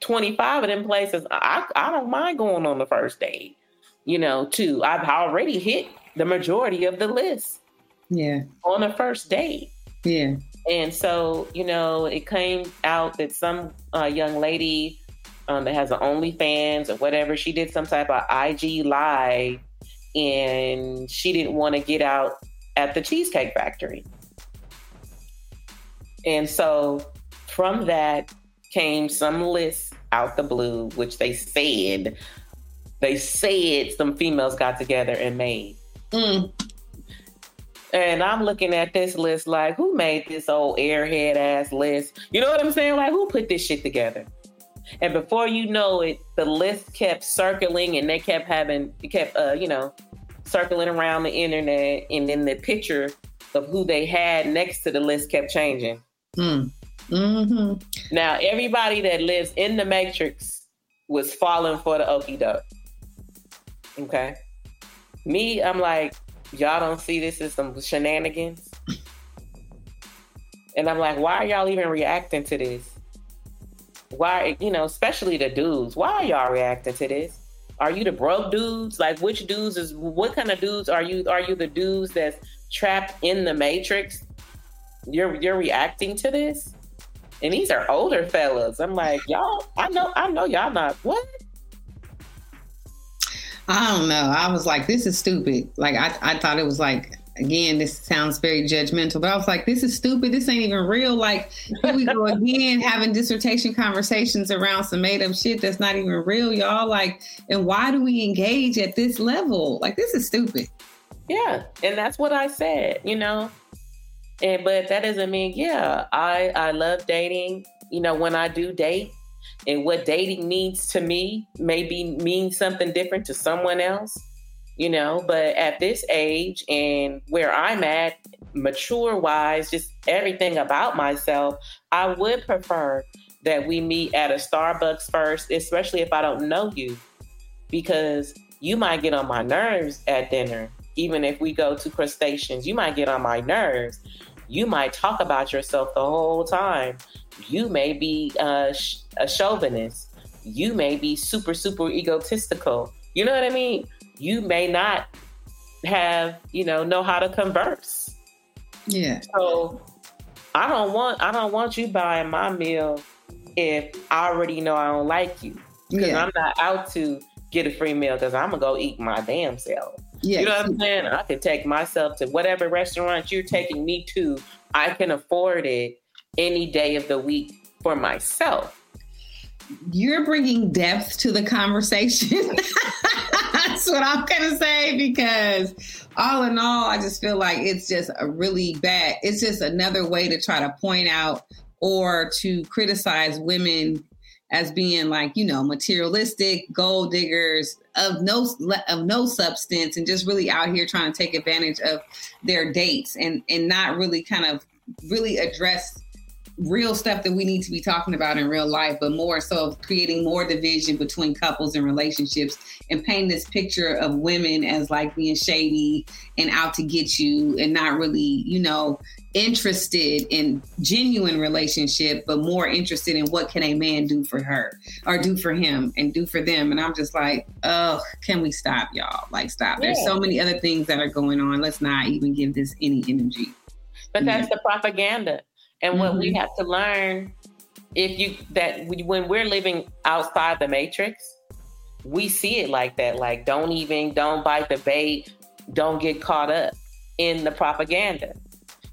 25 of them places I, I don't mind going on the first date. You know, too. I've already hit the majority of the list. Yeah. On the first date. Yeah. And so, you know, it came out that some uh, young lady um, that has an OnlyFans or whatever, she did some type of IG live and she didn't want to get out at the Cheesecake Factory. And so from that came some lists out the blue, which they said, they said some females got together and made. Mm. And I'm looking at this list like, who made this old airhead ass list? You know what I'm saying? Like, who put this shit together? And before you know it, the list kept circling and they kept having, kept, uh, you know, circling around the internet. And then the picture of who they had next to the list kept changing. Mm. Mm-hmm. Now, everybody that lives in the Matrix was falling for the okey doke. Okay. Me, I'm like, y'all don't see this as some shenanigans. and I'm like, why are y'all even reacting to this? Why, you know, especially the dudes, why are y'all reacting to this? Are you the broke dudes? Like, which dudes is what kind of dudes are you? Are you the dudes that's trapped in the matrix you're you're reacting to this and these are older fellas i'm like y'all i know i know y'all not what i don't know i was like this is stupid like i, I thought it was like again this sounds very judgmental but i was like this is stupid. This ain't even real. Like here we go again having dissertation conversations around some made up shit that's not even real y'all. Like and why do we engage at this level? Like this is stupid. Yeah and that's what i said you know? And but that doesn't mean, yeah, I I love dating. You know, when I do date, and what dating means to me maybe means something different to someone else. You know, but at this age and where I'm at, mature wise, just everything about myself, I would prefer that we meet at a Starbucks first, especially if I don't know you, because you might get on my nerves at dinner. Even if we go to crustaceans, you might get on my nerves you might talk about yourself the whole time. You may be uh, a chauvinist. You may be super, super egotistical. You know what I mean? You may not have, you know, know how to converse. Yeah. So I don't want I don't want you buying my meal if I already know I don't like you. Because yeah. I'm not out to get a free meal because I'm gonna go eat my damn self. Yes. You know what I'm saying? I can take myself to whatever restaurant you're taking me to. I can afford it any day of the week for myself. You're bringing depth to the conversation. That's what I'm gonna say because all in all, I just feel like it's just a really bad. It's just another way to try to point out or to criticize women as being like you know materialistic gold diggers of no of no substance and just really out here trying to take advantage of their dates and and not really kind of really address real stuff that we need to be talking about in real life, but more so creating more division between couples and relationships and painting this picture of women as like being shady and out to get you and not really, you know, interested in genuine relationship, but more interested in what can a man do for her or do for him and do for them. And I'm just like, oh, can we stop, y'all? Like, stop. Yeah. There's so many other things that are going on. Let's not even give this any energy. But that's yeah. the propaganda. And what mm-hmm. we have to learn, if you that we, when we're living outside the matrix, we see it like that. Like, don't even, don't bite the bait, don't get caught up in the propaganda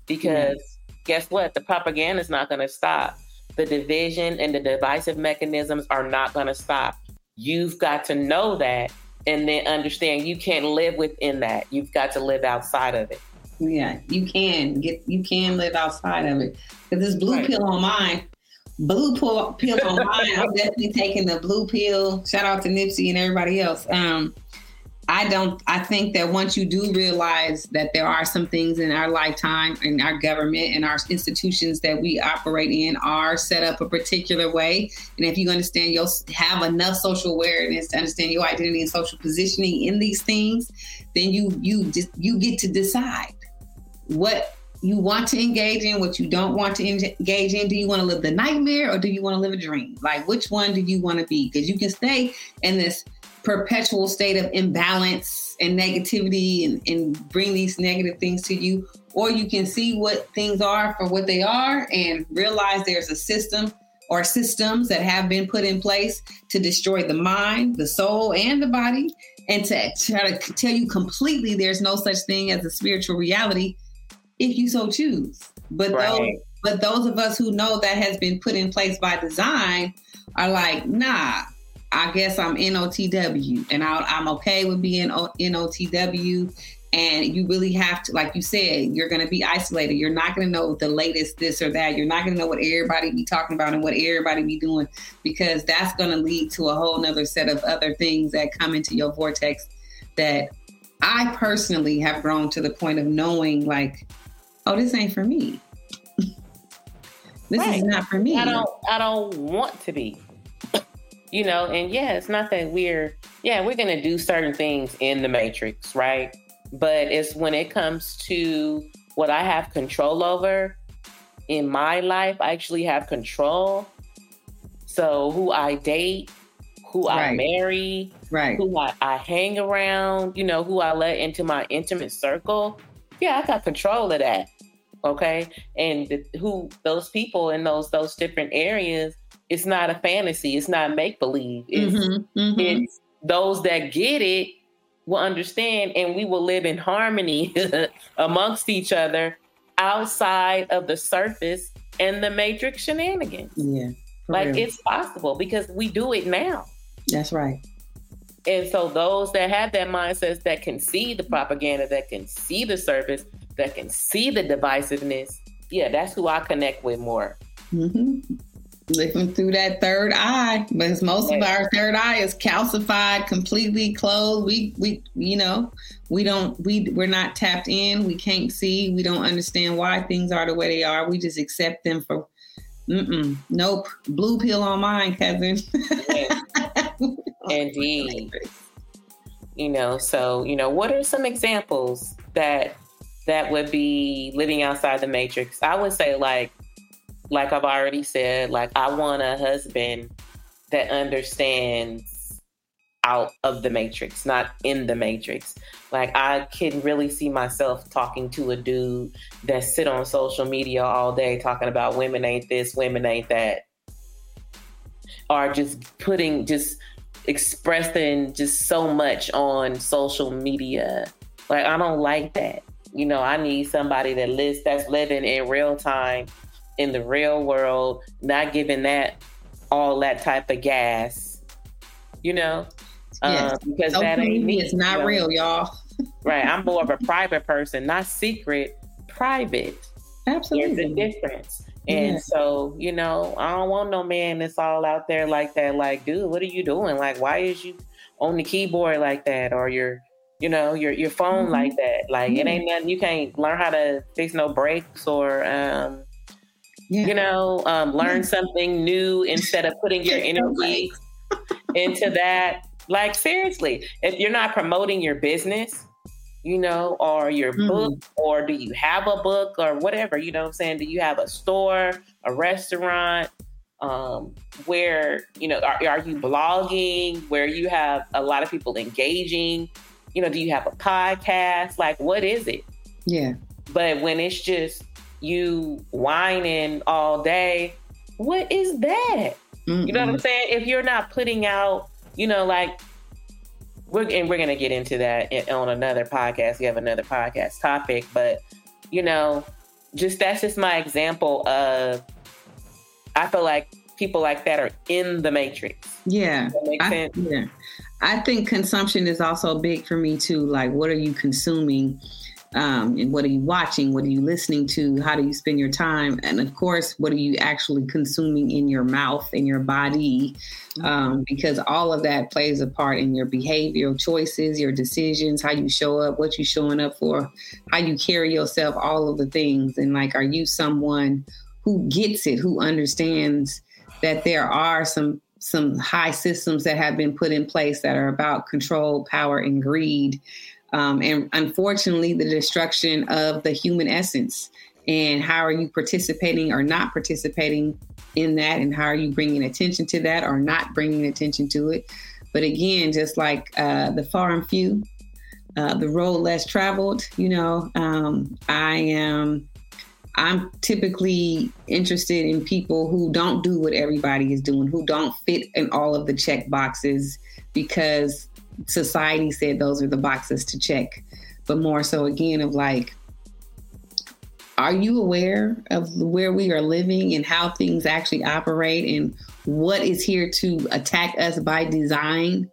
because mm-hmm. guess what? The propaganda is not going to stop. The division and the divisive mechanisms are not going to stop. You've got to know that and then understand you can't live within that. You've got to live outside of it. Yeah, you can get you can live outside of it. Because this blue right. pill on mine, blue pill, pill on mine, I'm definitely taking the blue pill. Shout out to Nipsey and everybody else. Um, I don't. I think that once you do realize that there are some things in our lifetime, in our government and our institutions that we operate in are set up a particular way, and if you understand, you'll have enough social awareness to understand your identity and social positioning in these things, then you you just you get to decide what you want to engage in, what you don't want to engage in. Do you want to live the nightmare or do you want to live a dream? Like, which one do you want to be? Because you can stay in this perpetual state of imbalance and negativity and, and bring these negative things to you, or you can see what things are for what they are and realize there's a system or systems that have been put in place to destroy the mind, the soul, and the body, and to try to tell you completely there's no such thing as a spiritual reality if you so choose. But right. those but those of us who know that has been put in place by design are like, nah, I guess I'm NOTW and I, am okay with being NOTW. And you really have to, like you said, you're going to be isolated. You're not going to know the latest this or that. You're not going to know what everybody be talking about and what everybody be doing because that's going to lead to a whole nother set of other things that come into your vortex that I personally have grown to the point of knowing like, oh, this ain't for me. this right. is not for me. I don't I don't want to be you know, and yeah, it's not that we're, yeah, we're going to do certain things in the matrix, right? But it's when it comes to what I have control over in my life, I actually have control. So who I date, who right. I marry, right. who I, I hang around, you know, who I let into my intimate circle. Yeah, I got control of that. Okay. And the, who those people in those those different areas it's not a fantasy. It's not make believe. It's, mm-hmm, mm-hmm. it's those that get it will understand, and we will live in harmony amongst each other outside of the surface and the matrix shenanigans. Yeah, like real. it's possible because we do it now. That's right. And so those that have that mindset that can see the propaganda, that can see the surface, that can see the divisiveness, yeah, that's who I connect with more. Mm-hmm. Looking through that third eye because most of our third eye is calcified completely closed. We we you know we don't we we're not tapped in. We can't see. We don't understand why things are the way they are. We just accept them for mm nope. Blue pill on mine cousin. Indeed. You know so you know what are some examples that that would be living outside the matrix i would say like like I've already said, like I want a husband that understands out of the matrix, not in the matrix. Like I can really see myself talking to a dude that sit on social media all day talking about women ain't this, women ain't that. Or just putting just expressing just so much on social media. Like I don't like that. You know, I need somebody that lives that's living in real time in the real world, not giving that all that type of gas. You know? Yes. Uh, because that ain't me. It's not you know? real, y'all. right. I'm more of a private person, not secret, private. Absolutely. There's a difference. And yeah. so, you know, I don't want no man that's all out there like that. Like, dude, what are you doing? Like, why is you on the keyboard like that? Or your, you know, your your phone mm-hmm. like that? Like, mm-hmm. it ain't nothing. You can't learn how to fix no brakes or, um, yeah. you know, um, learn yeah. something new instead of putting your energy into that. Like, seriously, if you're not promoting your business, you know, or your mm-hmm. book, or do you have a book or whatever? You know what I'm saying? Do you have a store, a restaurant, um, where, you know, are, are you blogging, where you have a lot of people engaging? You know, do you have a podcast? Like, what is it? Yeah. But when it's just you whining all day, what is that? Mm-mm. You know what I'm saying? If you're not putting out, you know, like we're and we're gonna get into that in, on another podcast. We have another podcast topic, but you know, just that's just my example of. I feel like people like that are in the matrix. Yeah, I, yeah. I think consumption is also big for me too. Like, what are you consuming? um, and what are you watching what are you listening to how do you spend your time and of course what are you actually consuming in your mouth in your body um, because all of that plays a part in your behavioral choices your decisions how you show up what you're showing up for how you carry yourself all of the things and like are you someone who gets it who understands that there are some some high systems that have been put in place that are about control power and greed um, and unfortunately, the destruction of the human essence. And how are you participating or not participating in that? And how are you bringing attention to that or not bringing attention to it? But again, just like uh, the far and few, uh, the road less traveled, you know, um, I am. I'm typically interested in people who don't do what everybody is doing, who don't fit in all of the check boxes because society said those are the boxes to check, but more so again of like, are you aware of where we are living and how things actually operate and what is here to attack us by design?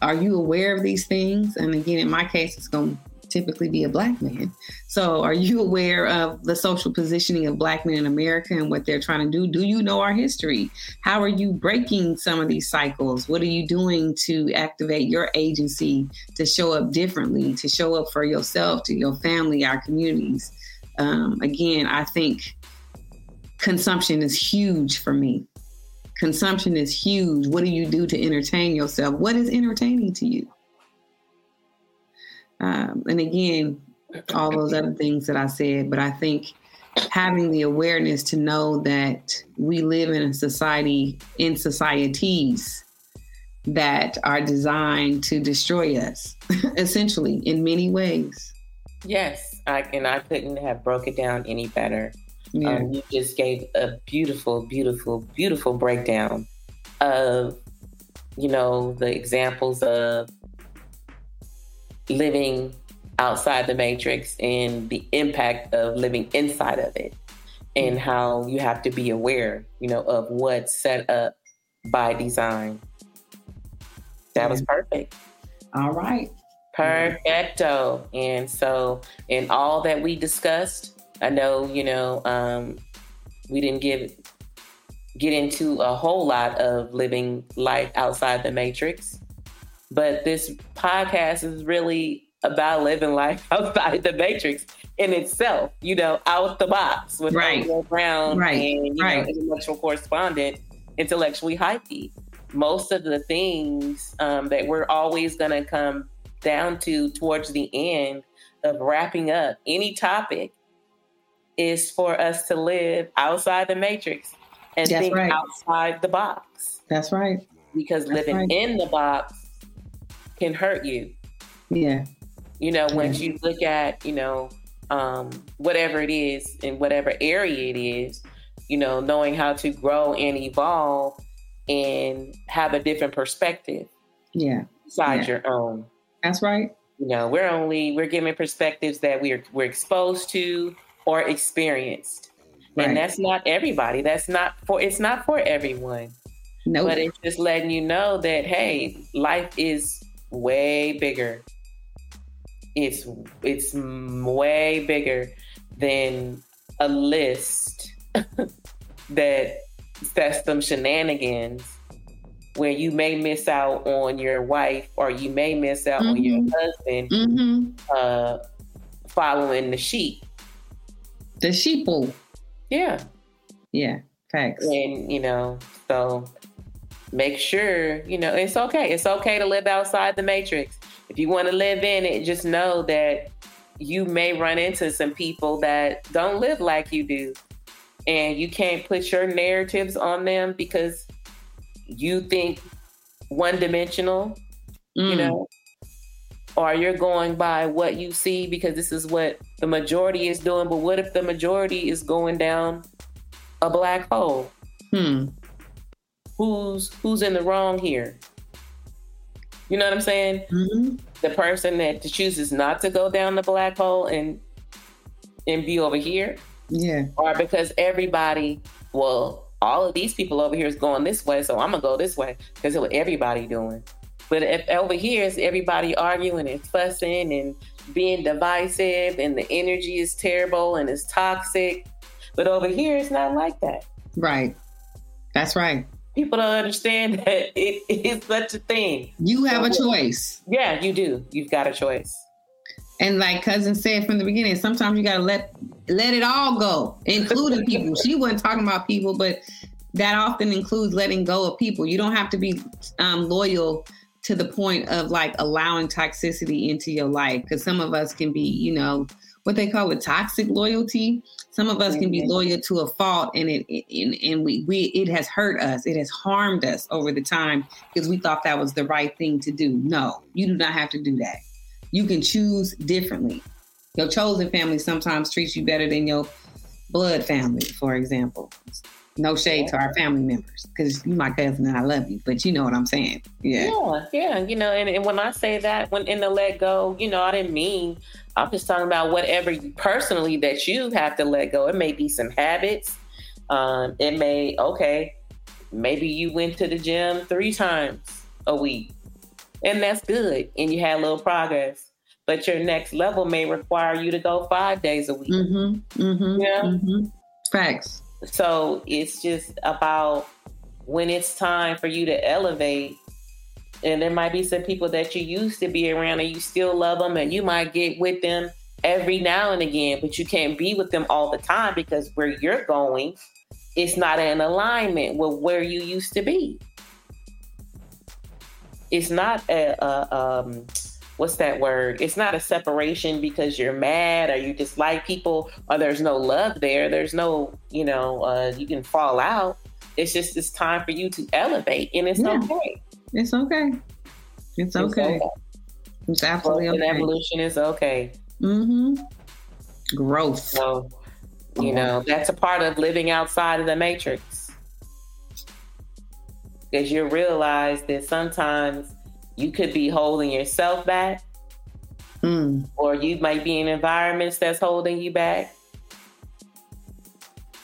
Are you aware of these things? And again, in my case, it's going to typically be a black man. So, are you aware of the social positioning of black men in America and what they're trying to do? Do you know our history? How are you breaking some of these cycles? What are you doing to activate your agency to show up differently, to show up for yourself, to your family, our communities? Um, again, I think consumption is huge for me. Consumption is huge. What do you do to entertain yourself? What is entertaining to you? Um, and again, all those other things that I said, but I think having the awareness to know that we live in a society, in societies that are designed to destroy us, essentially, in many ways. Yes, I, and I couldn't have broke it down any better. Yeah. Um, you just gave a beautiful, beautiful, beautiful breakdown of, you know, the examples of living outside the matrix and the impact of living inside of it and how you have to be aware, you know, of what's set up by design. That was perfect. All right. Perfecto. And so, in all that we discussed, I know, you know, um, we didn't give get into a whole lot of living life outside the matrix. But this podcast is really about living life outside the matrix in itself, you know, out the box with right. Brown right. and you right. know, intellectual correspondent, intellectually hypey. Most of the things um, that we're always going to come down to towards the end of wrapping up any topic is for us to live outside the matrix and That's think right. outside the box. That's right. Because That's living right. in the box can hurt you. Yeah. You know, once you look at, you know, um, whatever it is in whatever area it is, you know, knowing how to grow and evolve and have a different perspective Yeah. besides Yeah. your own. That's right. You know, we're only we're given perspectives that we're we're exposed to or experienced. Right. And that's not everybody. That's not for it's not for everyone. Nope. But it's just letting you know that hey, life is way bigger. It's it's way bigger than a list that that's some shenanigans where you may miss out on your wife or you may miss out on your Mhm. husband mm-hmm. uh following the sheep. The sheeple. Yeah. Yeah. Facts. And you know, so make sure, you know, it's okay. It's okay to live outside the matrix. If you want to live in it, just know that you may run into some people that don't live like you do. And you can't put your narratives on them because you think one dimensional, you Mm. know, or you're going by what you see because this is what the majority is doing. But what if the majority is going down a black hole? Hmm. Who's who's in the wrong here? You know what I'm saying? hmm The person that chooses not to go down the black hole and and be over here, Yeah. or because everybody, well, all of these people over here is going this way, so I'm gonna go this way because what everybody doing. But if over here is everybody arguing and fussing and being divisive, and the energy is terrible and it's toxic, but over here it's not like that. Right. That's right. People don't understand that it is such a thing. You have a choice. Yeah, you do. You've got a choice. And like cousin said from the beginning, sometimes you gotta let let it all go, including people. She wasn't talking about people, but that often includes letting go of people. You don't have to be um, loyal to the point of like allowing toxicity into your life because some of us can be, you know, what they call a toxic loyalty. Some of us can be Mhm. loyal to a fault, and it, it and, and we we it has hurt us. It has harmed us over the time because we thought that was the right thing to do. No, you do not have to do that. You can choose differently. Your chosen family sometimes treats you better than your blood family, for example. No shade to our family members because you my cousin and I love you, but you know what I'm saying. Yeah. Yeah, yeah. You know, and, and when I say that, when in the let go, you know, I didn't mean. I'm just talking about whatever you- personally that you have to let go. It may be some habits. Um, it may okay, maybe you went to the gym three times a week, and that's good, and you had a little progress. But your next level may require you to go five days a week. Mm-hmm. Mm-hmm. Yeah. Mm-hmm. Facts. So it's just about when it's time for you to elevate. And there might be some people that you used to be around and you still love them and you might get with them every now and again, but you can't be with them all the time because where you're going, it's not in alignment with where you used to be. It's not a, a um, what's that word? It's not a separation because you're mad or you dislike people or there's no love there. There's no, you know, uh, you can fall out. It's just it's time for you to elevate, and it's Yeah. okay. It's okay. It's okay. It's Growth absolutely and okay. evolution is okay. Mm-hmm. Growth. So, you know, that's a part of living outside of the matrix. Because you realize that sometimes you could be holding yourself back, Mm. or you might be in environments that's holding you back.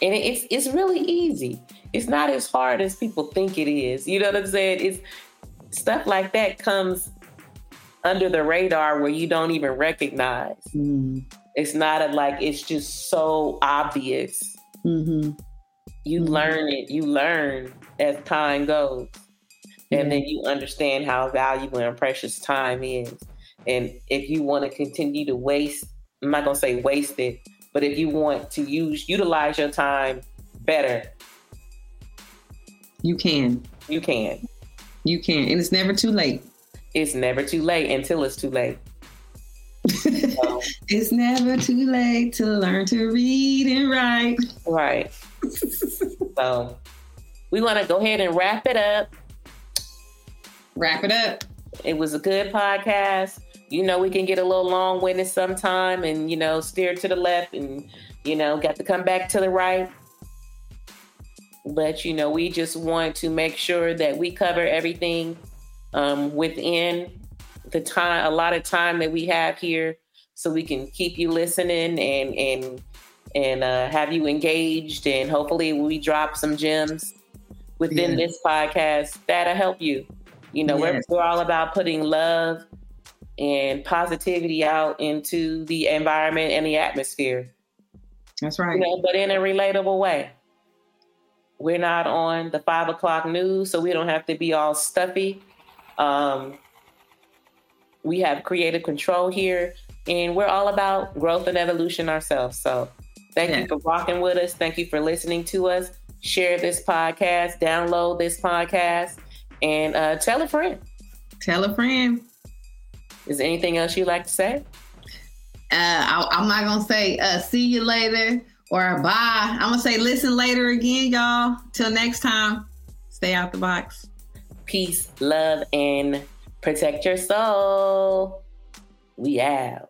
And it's it's really easy. It's not as hard as people think it is. You know what I'm saying? It's stuff like that comes under the radar where you don't even recognize. Mm. It's not a, like it's just so obvious. Mm-hmm. You Mhm. learn it. You learn as time goes, and Yeah. then you understand how valuable and precious time is. And if you want to continue to waste, I'm not gonna say waste it, but if you want to use utilize your time better, You can. you can. You can. And it's never too late. It's never too late until it's too late. So, it's never too late to learn to read and write. Right. so we want to go ahead and wrap it up. Wrap it up. It was a good podcast. You know, we can get a little long winded sometime and, you know, steer to the left and, you know, got to come back to the right. But, you know, we just want to make sure that we cover everything um, within the time, a lot of time that we have here so we can keep you listening and, and, and uh, have you engaged. And hopefully we drop some gems within yeah. this podcast that'll help you. You know, yes. we're, we're all about putting love and positivity out into the environment and the atmosphere. That's right. You know, but in a relatable way. We're not on the five o'clock news, so we don't have to be all stuffy. Um, we have creative control here, and we're all about growth and evolution ourselves. So, thank yeah. you for rocking with us. Thank you for listening to us. Share this podcast, download this podcast, and uh, tell a friend. Tell a friend. Is there anything else you'd like to say? Uh, I, am not gonna say uh, see you later or bye. I'm gonna say listen later again, y'all. Till next time, stay out the box. Peace, love, and protect your soul. We out.